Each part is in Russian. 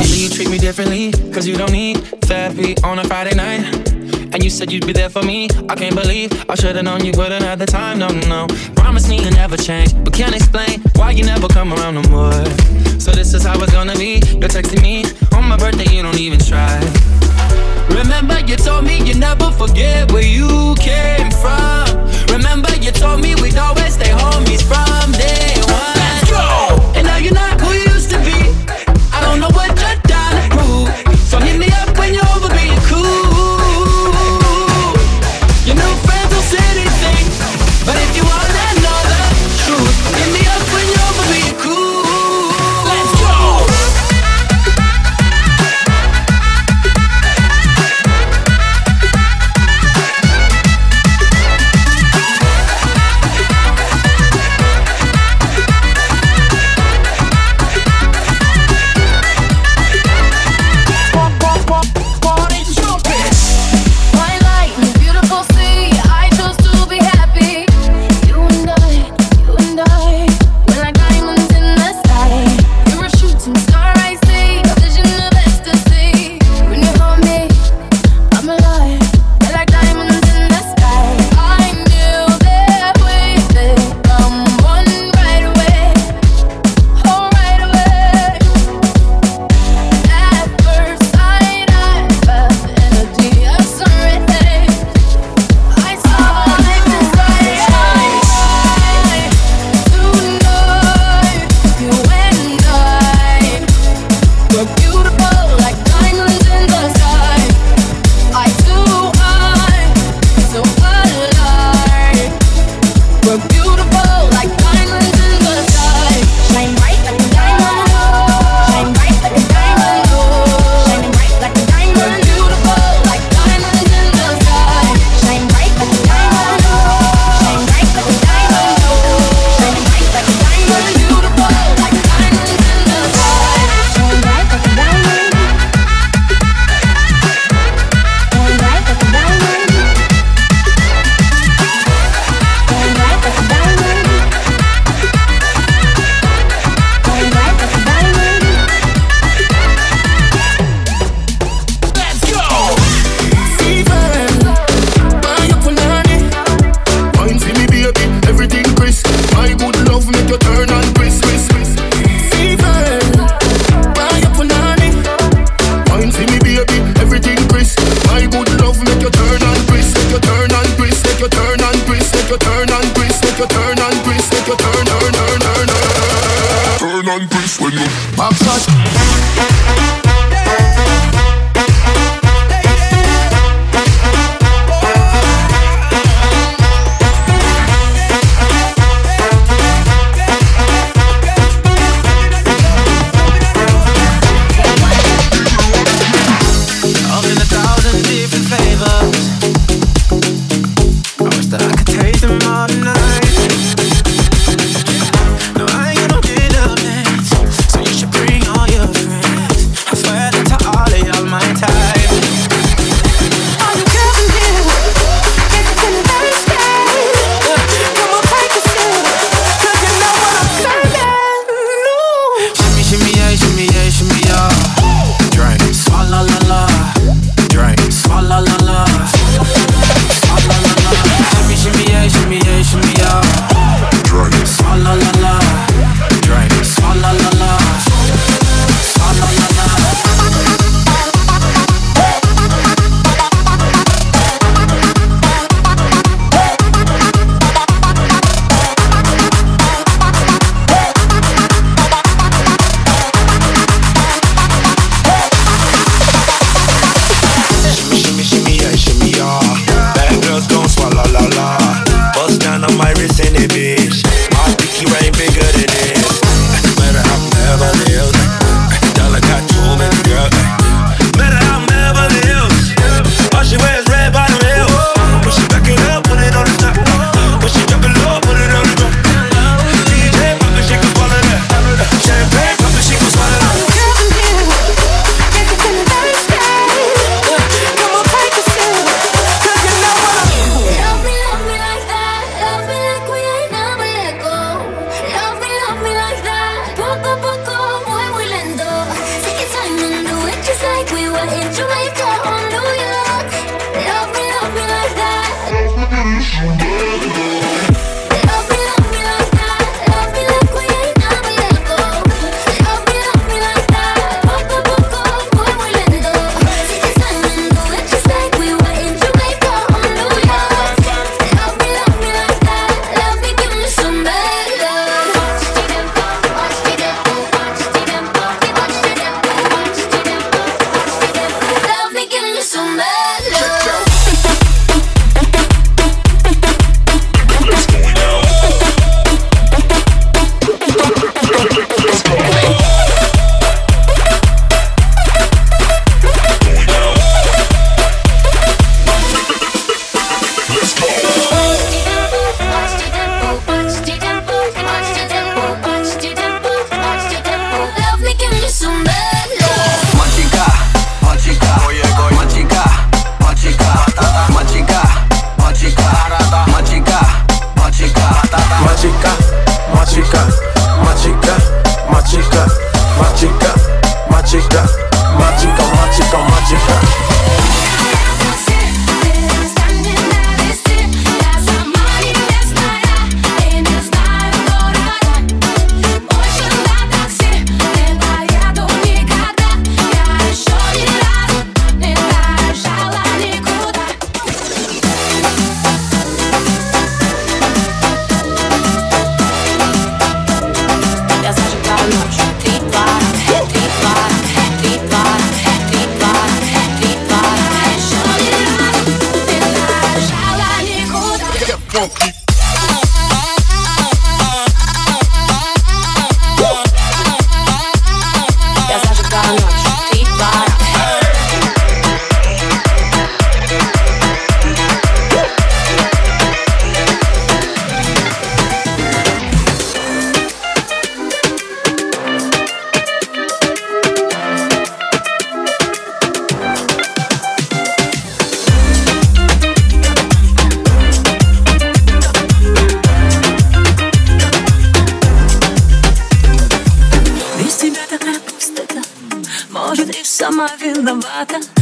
You treat me differently, cause you don't need therapy on a Friday night, And you said you'd be there for me. I can't believe I should've known you wouldn't have the time. No, no. Promise me you never change, but can't explain why you never come around no more. So this is how it's gonna be. You're texting me on my birthday, you don't even try. Remember you told me you never forget where you came from. Remember you told me we'd always stay homies from day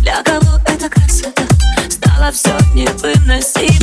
Для кого эта красота? Стало все невыносимо.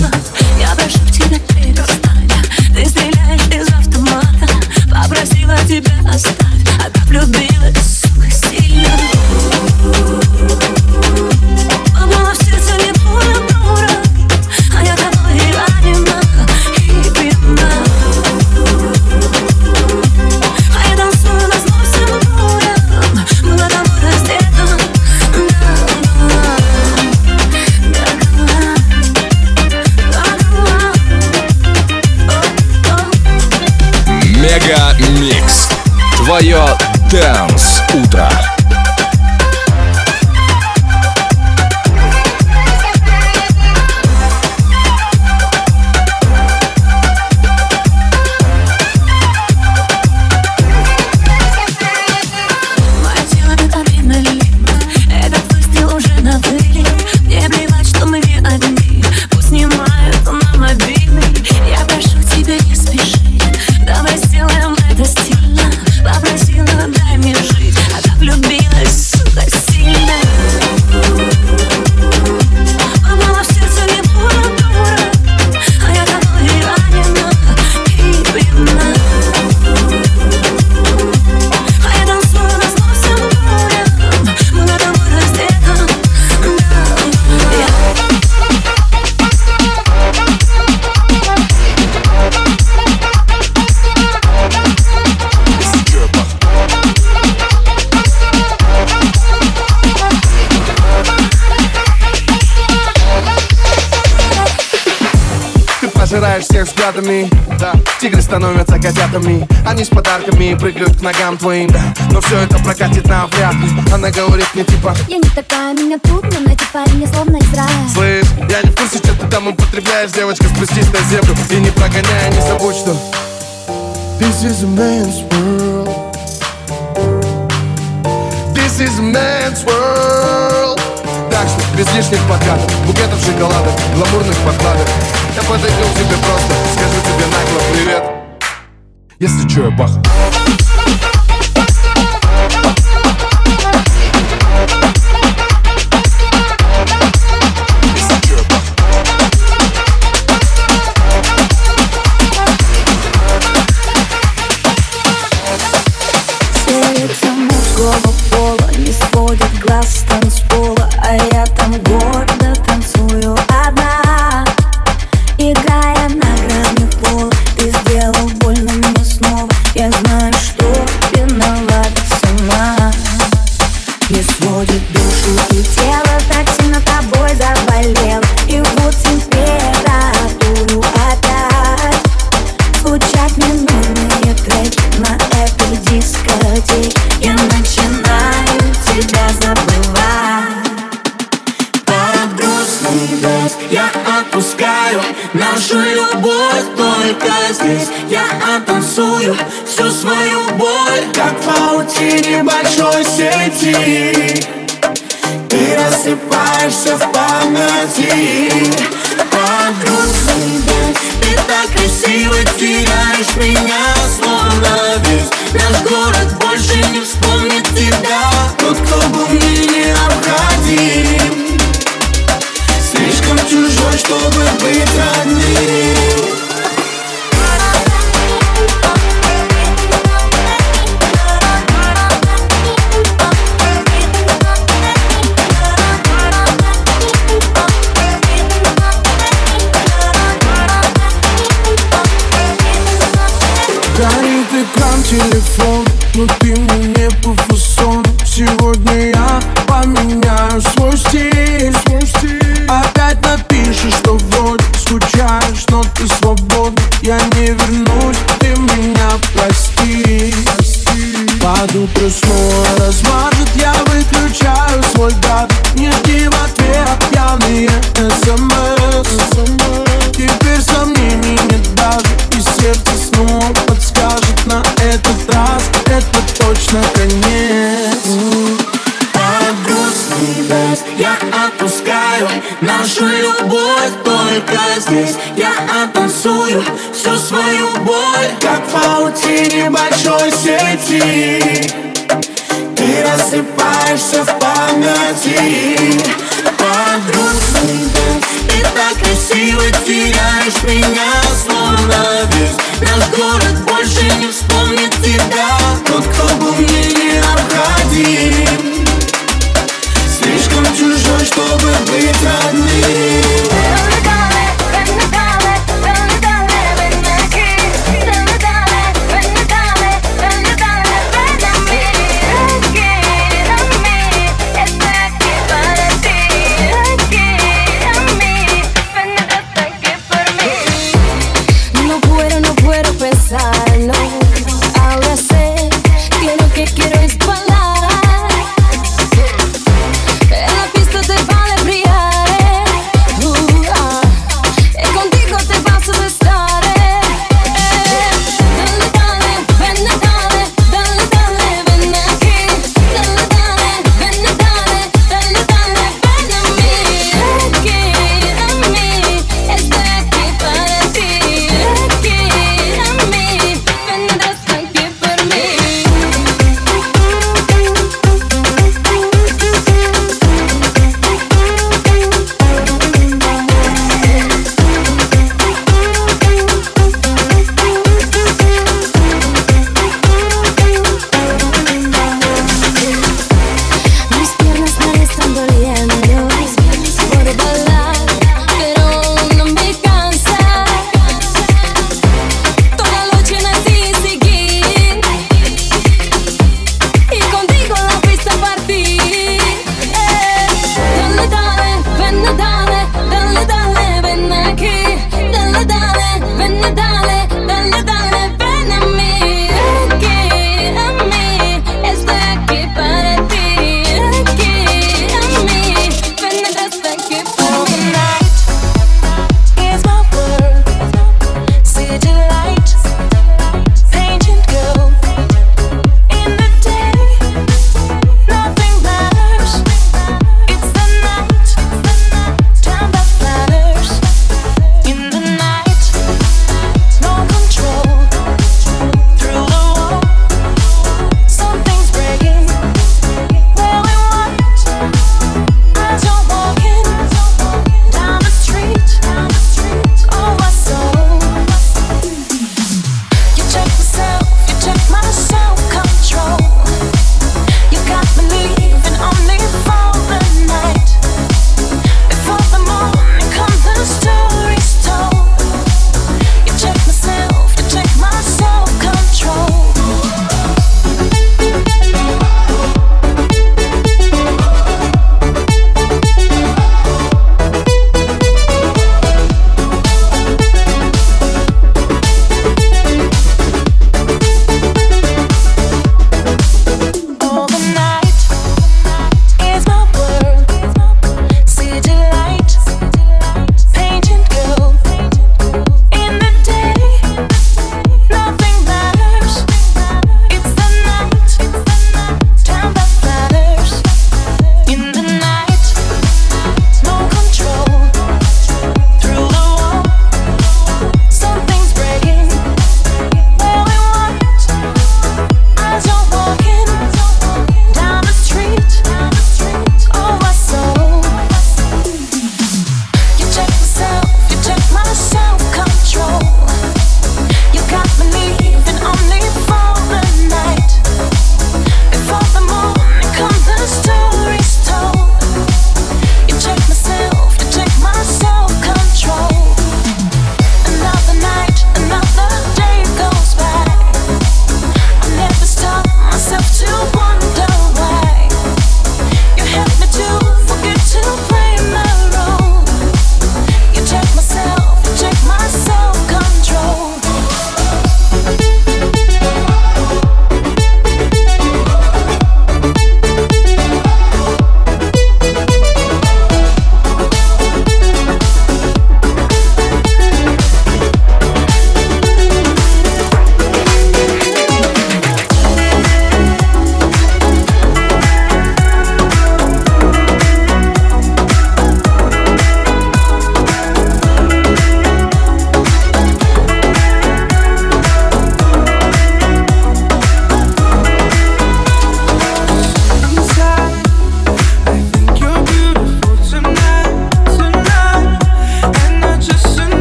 Взглядами. Да. Тигры становятся котятами. Они с подарками прыгают к ногам твоим. Да. Но все это прокатит нам вряд ли. Она говорит мне типа Я не такая, меня трудно найти парень, я словно из рая Слышь, я не в курсе, что ты там употребляешь Девочка, спустись на землю и не прогоняй Не забудь, что This is a man's world. This is a man's world без лишних подкатов Букетов шоколадок, гламурных подкладок Я подойду к тебе просто Скажу тебе нагло привет. Если чё, я баха что пинала сама Не сводит душу. И тело Так сильно тобой заболел И вот температуру опять. Звучат минутные треки На этой дискотеке. Я начинаю тебя забывать. Под грустный дождь Я отпускаю Нашу любовь только здесь. сети, небольшой сети. Ты рассыпаешься в памяти. Подруг себя, ты так красиво теряешь меня. Сегодня я поменяю свой стиль, свой стиль. Опять напишешь, что вроде скучаешь, но ты свободна Я не вернусь, ты меня прости. Под утро снова размах всю свою боль. Как в паутине большой сети. Ты рассыпаешься в памяти. Подруг, ты так красиво теряешь меня Словно весь наш город больше не вспомнит тебя. Тот, кто был мне необходим. Слишком чужой, чтобы быть родным.